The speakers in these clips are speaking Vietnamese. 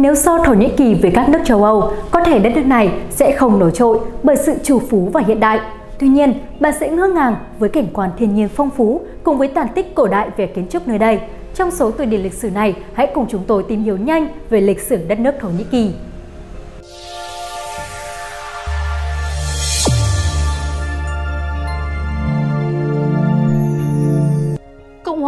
Nếu so Thổ Nhĩ Kỳ với các nước châu Âu, có thể đất nước này sẽ không nổi trội bởi sự chủ phú và hiện đại. Tuy nhiên, bạn sẽ ngỡ ngàng với cảnh quan thiên nhiên phong phú cùng với tàn tích cổ đại về kiến trúc nơi đây. Trong số từ điển lịch sử này, hãy cùng chúng tôi tìm hiểu nhanh về lịch sử đất nước Thổ Nhĩ Kỳ.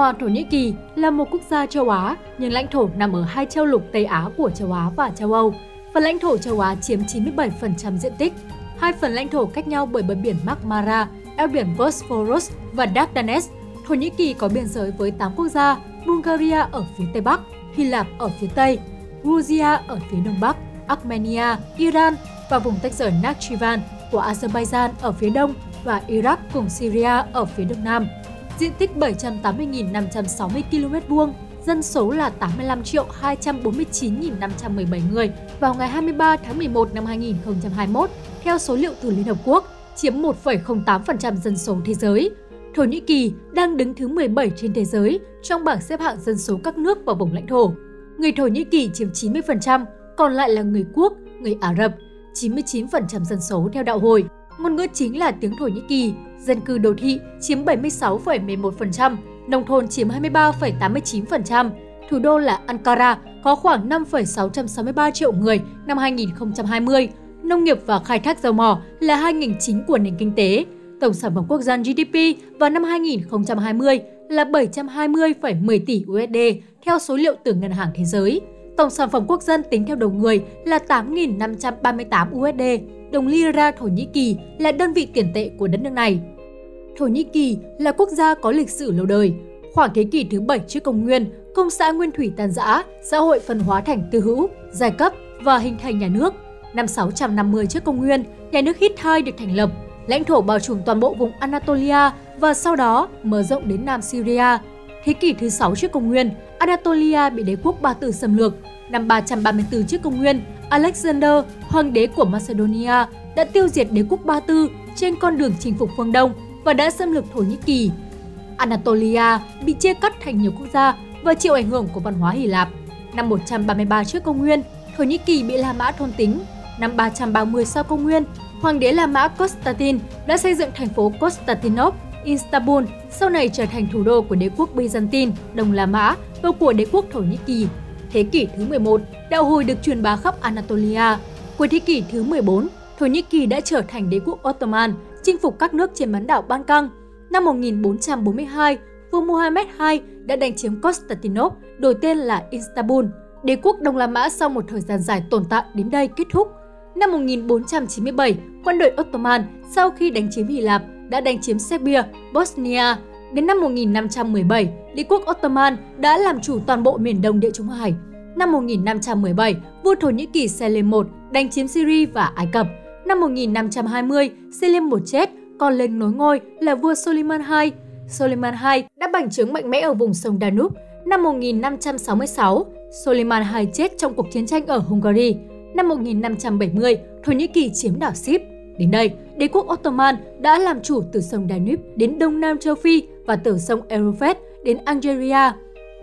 Hòa Thổ Nhĩ Kỳ là một quốc gia châu Á, nhưng lãnh thổ nằm ở hai châu lục Tây Á của châu Á và châu Âu. Phần lãnh thổ châu Á chiếm 97% diện tích. Hai phần lãnh thổ cách nhau bởi bờ biển Marmara, eo biển Bosphorus và Dardanelles. Thổ Nhĩ Kỳ có biên giới với 8 quốc gia, Bulgaria ở phía Tây Bắc, Hy Lạp ở phía Tây, Georgia ở phía Đông Bắc, Armenia, Iran và vùng tách rời Nakhchivan của Azerbaijan ở phía Đông và Iraq cùng Syria ở phía Đông Nam diện tích 780.560 km vuông, dân số là 85 triệu 249.517 người vào ngày 23 tháng 11 năm 2021, theo số liệu từ Liên Hợp Quốc, chiếm 1,08% dân số thế giới. Thổ Nhĩ Kỳ đang đứng thứ 17 trên thế giới trong bảng xếp hạng dân số các nước và vùng lãnh thổ. Người Thổ Nhĩ Kỳ chiếm 90%, còn lại là người quốc, người Ả Rập, 99% dân số theo đạo hồi. Ngôn ngữ chính là tiếng Thổ Nhĩ Kỳ, dân cư đô thị chiếm 76,11%, nông thôn chiếm 23,89%. Thủ đô là Ankara có khoảng 5,663 triệu người năm 2020. Nông nghiệp và khai thác dầu mỏ là hai ngành chính của nền kinh tế. Tổng sản phẩm quốc dân GDP vào năm 2020 là 720,10 tỷ USD theo số liệu từ Ngân hàng Thế giới. Tổng sản phẩm quốc dân tính theo đầu người là 8.538 USD. Đồng lira Thổ Nhĩ Kỳ là đơn vị tiền tệ của đất nước này. Thổ Nhĩ Kỳ là quốc gia có lịch sử lâu đời. Khoảng thế kỷ thứ 7 trước công nguyên, công xã Nguyên Thủy tan rã, xã hội phân hóa thành tư hữu, giai cấp và hình thành nhà nước. Năm 650 trước công nguyên, nhà nước Hittite được thành lập, lãnh thổ bao trùm toàn bộ vùng Anatolia và sau đó mở rộng đến Nam Syria. Thế kỷ thứ 6 trước công nguyên, Anatolia bị đế quốc Ba Tư xâm lược. Năm 334 trước công nguyên, Alexander, hoàng đế của Macedonia, đã tiêu diệt đế quốc Ba Tư trên con đường chinh phục phương Đông và đã xâm lược Thổ Nhĩ Kỳ. Anatolia bị chia cắt thành nhiều quốc gia và chịu ảnh hưởng của văn hóa Hy Lạp. Năm 133 trước công nguyên, Thổ Nhĩ Kỳ bị La Mã thôn tính. Năm 330 sau công nguyên, Hoàng đế La Mã Constantine đã xây dựng thành phố Constantinople, Istanbul, sau này trở thành thủ đô của đế quốc Byzantine, Đông La Mã và của đế quốc Thổ Nhĩ Kỳ. Thế kỷ thứ 11, đạo hồi được truyền bá khắp Anatolia. Cuối thế kỷ thứ 14, Thổ Nhĩ Kỳ đã trở thành đế quốc Ottoman, chinh phục các nước trên bán đảo Ban Căng. Năm 1442, vua Muhammad II đã đánh chiếm Constantinople, đổi tên là Istanbul. Đế quốc Đông La Mã sau một thời gian dài tồn tại đến đây kết thúc. Năm 1497, quân đội Ottoman sau khi đánh chiếm Hy Lạp đã đánh chiếm Serbia, Bosnia. Đến năm 1517, đế quốc Ottoman đã làm chủ toàn bộ miền đông địa Trung Hải. Năm 1517, vua Thổ Nhĩ Kỳ Selim I đánh chiếm Syria và Ai Cập. Năm 1520, Selim I chết, còn lên nối ngôi là vua Soliman II. Soliman II đã bành trướng mạnh mẽ ở vùng sông Danube. Năm 1566, Soliman II chết trong cuộc chiến tranh ở Hungary. Năm 1570, Thổ Nhĩ Kỳ chiếm đảo Sip. Đến đây, đế quốc Ottoman đã làm chủ từ sông Danube đến đông nam châu Phi và từ sông Euphrates đến Algeria.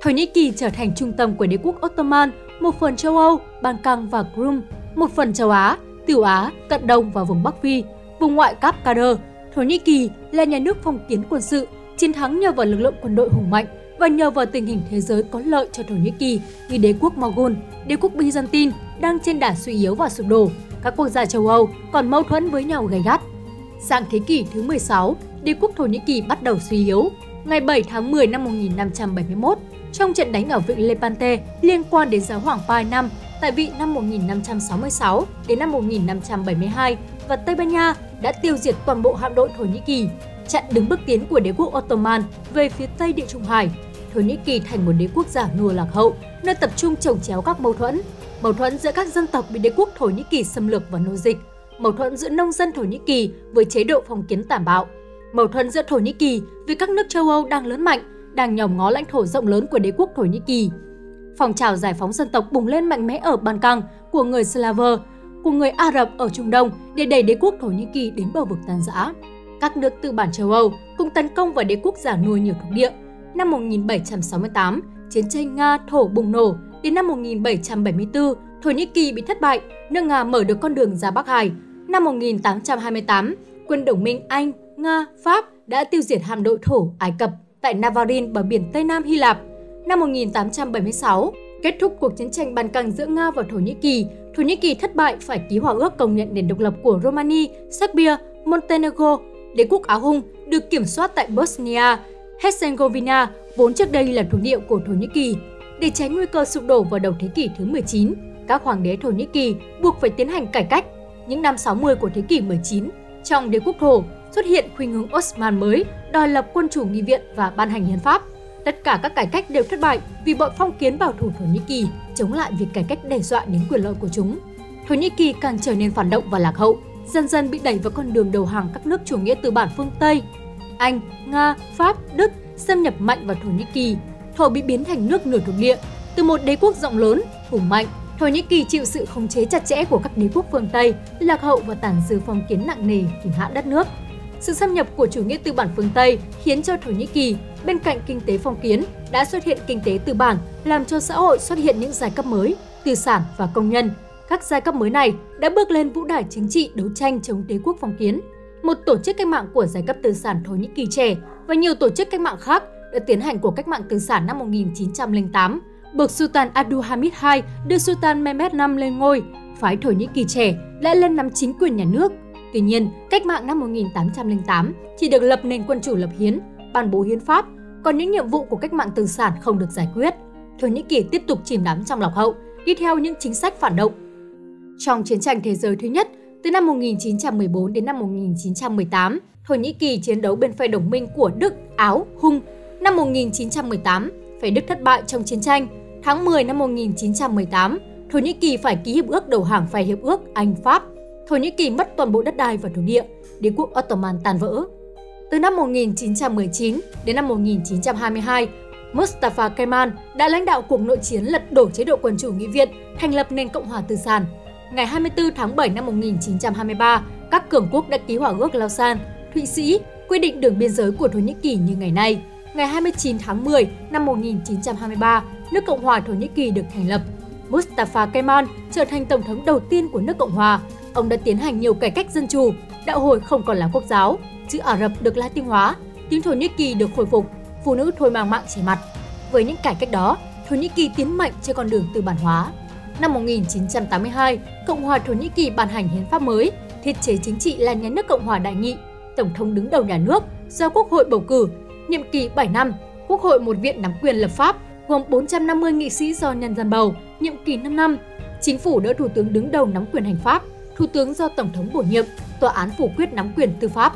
Thổ Nhĩ Kỳ trở thành trung tâm của đế quốc Ottoman, một phần châu Âu, Ban Căng và Crimea, một phần châu Á, Tiểu Á, Cận Đông và vùng Bắc Phi, vùng ngoại Kap Kader. Thổ Nhĩ Kỳ là nhà nước phong kiến quân sự, chiến thắng nhờ vào lực lượng quân đội hùng mạnh và nhờ vào tình hình thế giới có lợi cho Thổ Nhĩ Kỳ như đế quốc Moghul, đế quốc Byzantine đang trên đà suy yếu và sụp đổ. Các quốc gia châu Âu còn mâu thuẫn với nhau gay gắt. Sang thế kỷ thứ 16, đế quốc Thổ Nhĩ Kỳ bắt đầu suy yếu. Ngày 7 tháng 10 năm 1571, trong trận đánh ở vịnh Lepante liên quan đến giáo hoàng Pai năm tại vị năm 1566 đến năm 1572 và Tây Ban Nha đã tiêu diệt toàn bộ hạm đội Thổ Nhĩ Kỳ, chặn đứng bước tiến của đế quốc Ottoman về phía Tây Địa Trung Hải. Thổ Nhĩ Kỳ thành một đế quốc giả nua lạc hậu, nơi tập trung trồng chéo các mâu thuẫn. Mâu thuẫn giữa các dân tộc bị đế quốc Thổ Nhĩ Kỳ xâm lược và nô dịch, mâu thuẫn giữa nông dân Thổ Nhĩ Kỳ với chế độ phong kiến tàn bạo, mâu thuẫn giữa Thổ Nhĩ Kỳ với các nước châu Âu đang lớn mạnh, đang nhòm ngó lãnh thổ rộng lớn của đế quốc Thổ Nhĩ Kỳ. Phong trào giải phóng dân tộc bùng lên mạnh mẽ ở Ban Căng của người Slaver, của người Ả Rập ở Trung Đông để đẩy đế quốc Thổ Nhĩ Kỳ đến bờ vực tan rã. Các nước tư bản châu Âu cũng tấn công vào đế quốc giả nuôi nhiều thuộc địa. Năm 1768, chiến tranh Nga-Thổ bùng nổ. Đến năm 1774, Thổ Nhĩ Kỳ bị thất bại, nước Nga mở được con đường ra Bắc Hải. Năm 1828, quân đồng minh Anh, Nga, Pháp đã tiêu diệt hạm đội thổ Ai Cập tại Navarin bờ biển Tây Nam Hy Lạp. Năm 1876, kết thúc cuộc chiến tranh Ban Căng giữa Nga và Thổ Nhĩ Kỳ, Thổ Nhĩ Kỳ thất bại phải ký hòa ước công nhận nền độc lập của Romania, Serbia, Montenegro. Đế quốc Áo Hung được kiểm soát tại Bosnia, Herzegovina, vốn trước đây là thuộc địa của Thổ Nhĩ Kỳ. Để tránh nguy cơ sụp đổ vào đầu thế kỷ thứ 19, các hoàng đế Thổ Nhĩ Kỳ buộc phải tiến hành cải cách. Những năm 60 của thế kỷ 19, trong đế quốc Thổ xuất hiện khuynh hướng Osman mới, đòi lập quân chủ nghị viện và ban hành hiến pháp. Tất cả các cải cách đều thất bại vì bọn phong kiến bảo thủ Thổ Nhĩ Kỳ chống lại việc cải cách đe dọa đến quyền lợi của chúng. Thổ Nhĩ Kỳ càng trở nên phản động và lạc hậu, dần dần bị đẩy vào con đường đầu hàng các nước chủ nghĩa tư bản phương Tây. Anh, Nga, Pháp, Đức xâm nhập mạnh vào Thổ Nhĩ Kỳ. Thổ bị biến thành nước nửa thuộc địa. Từ một đế quốc rộng lớn, hùng mạnh, Thổ Nhĩ Kỳ chịu sự khống chế chặt chẽ của các đế quốc phương Tây, lạc hậu và tàn dư phong kiến nặng nề kìm hãm đất nước. Sự xâm nhập của chủ nghĩa tư bản phương Tây khiến cho Thổ Nhĩ Kỳ, bên cạnh kinh tế phong kiến, đã xuất hiện kinh tế tư bản, làm cho xã hội xuất hiện những giai cấp mới, tư sản và công nhân. Các giai cấp mới này đã bước lên vũ đài chính trị đấu tranh chống đế quốc phong kiến. Một tổ chức cách mạng của giai cấp tư sản Thổ Nhĩ Kỳ trẻ và nhiều tổ chức cách mạng khác đã tiến hành cuộc cách mạng tư sản năm 1908, buộc Sultan Abdulhamid II đưa Sultan Mehmed V lên ngôi. Phái Thổ Nhĩ Kỳ trẻ đã lên nắm chính quyền nhà nước Tuy nhiên, cách mạng năm 1808 chỉ được lập nền quân chủ lập hiến, ban bố hiến pháp, còn những nhiệm vụ của cách mạng tư sản không được giải quyết. Thổ Nhĩ Kỳ tiếp tục chìm đắm trong lọc hậu, đi theo những chính sách phản động. Trong chiến tranh thế giới thứ nhất, từ năm 1914 đến năm 1918, Thổ Nhĩ Kỳ chiến đấu bên phe đồng minh của Đức, Áo, Hung. Năm 1918, phải Đức thất bại trong chiến tranh. Tháng 10 năm 1918, Thổ Nhĩ Kỳ phải ký hiệp ước đầu hàng phải hiệp ước Anh-Pháp Thổ Nhĩ Kỳ mất toàn bộ đất đai và thổ địa, đế quốc Ottoman tan vỡ. Từ năm 1919 đến năm 1922, Mustafa Kemal đã lãnh đạo cuộc nội chiến lật đổ chế độ quân chủ nghị viện, thành lập nền Cộng hòa Tư sản. Ngày 24 tháng 7 năm 1923, các cường quốc đã ký hòa ước Lausanne, Thụy Sĩ quy định đường biên giới của Thổ Nhĩ Kỳ như ngày nay. Ngày 29 tháng 10 năm 1923, nước Cộng hòa Thổ Nhĩ Kỳ được thành lập. Mustafa Kemal trở thành tổng thống đầu tiên của nước Cộng hòa, ông đã tiến hành nhiều cải cách dân chủ, đạo hồi không còn là quốc giáo, chữ Ả Rập được Latin hóa, tiếng Thổ Nhĩ Kỳ được khôi phục, phụ nữ thôi mang mạng che mặt. Với những cải cách đó, Thổ Nhĩ Kỳ tiến mạnh trên con đường tư bản hóa. Năm 1982, Cộng hòa Thổ Nhĩ Kỳ ban hành hiến pháp mới, thiết chế chính trị là nhà nước Cộng hòa đại nghị, tổng thống đứng đầu nhà nước do Quốc hội bầu cử, nhiệm kỳ 7 năm, Quốc hội một viện nắm quyền lập pháp gồm 450 nghị sĩ do nhân dân bầu, nhiệm kỳ 5 năm. Chính phủ đỡ thủ tướng đứng đầu nắm quyền hành pháp, Thủ tướng do Tổng thống bổ nhiệm, tòa án phủ quyết nắm quyền tư pháp.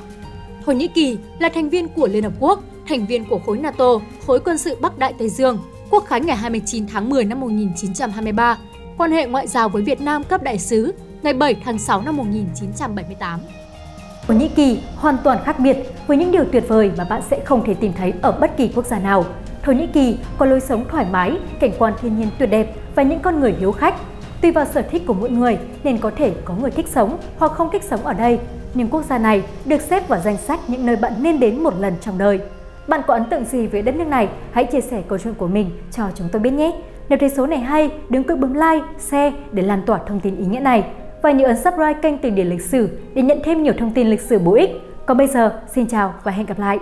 Thổ Nhĩ Kỳ là thành viên của Liên Hợp Quốc, thành viên của khối NATO, khối quân sự Bắc Đại Tây Dương, quốc khánh ngày 29 tháng 10 năm 1923, quan hệ ngoại giao với Việt Nam cấp đại sứ ngày 7 tháng 6 năm 1978. Thổ Nhĩ Kỳ hoàn toàn khác biệt với những điều tuyệt vời mà bạn sẽ không thể tìm thấy ở bất kỳ quốc gia nào. Thổ Nhĩ Kỳ có lối sống thoải mái, cảnh quan thiên nhiên tuyệt đẹp và những con người hiếu khách, Tùy vào sở thích của mỗi người nên có thể có người thích sống hoặc không thích sống ở đây, nhưng quốc gia này được xếp vào danh sách những nơi bạn nên đến một lần trong đời. Bạn có ấn tượng gì về đất nước này? Hãy chia sẻ câu chuyện của mình cho chúng tôi biết nhé! Nếu thấy số này hay, đừng quên bấm like, share để lan tỏa thông tin ý nghĩa này. Và nhớ ấn subscribe kênh Từ điển lịch sử để nhận thêm nhiều thông tin lịch sử bổ ích. Còn bây giờ, xin chào và hẹn gặp lại!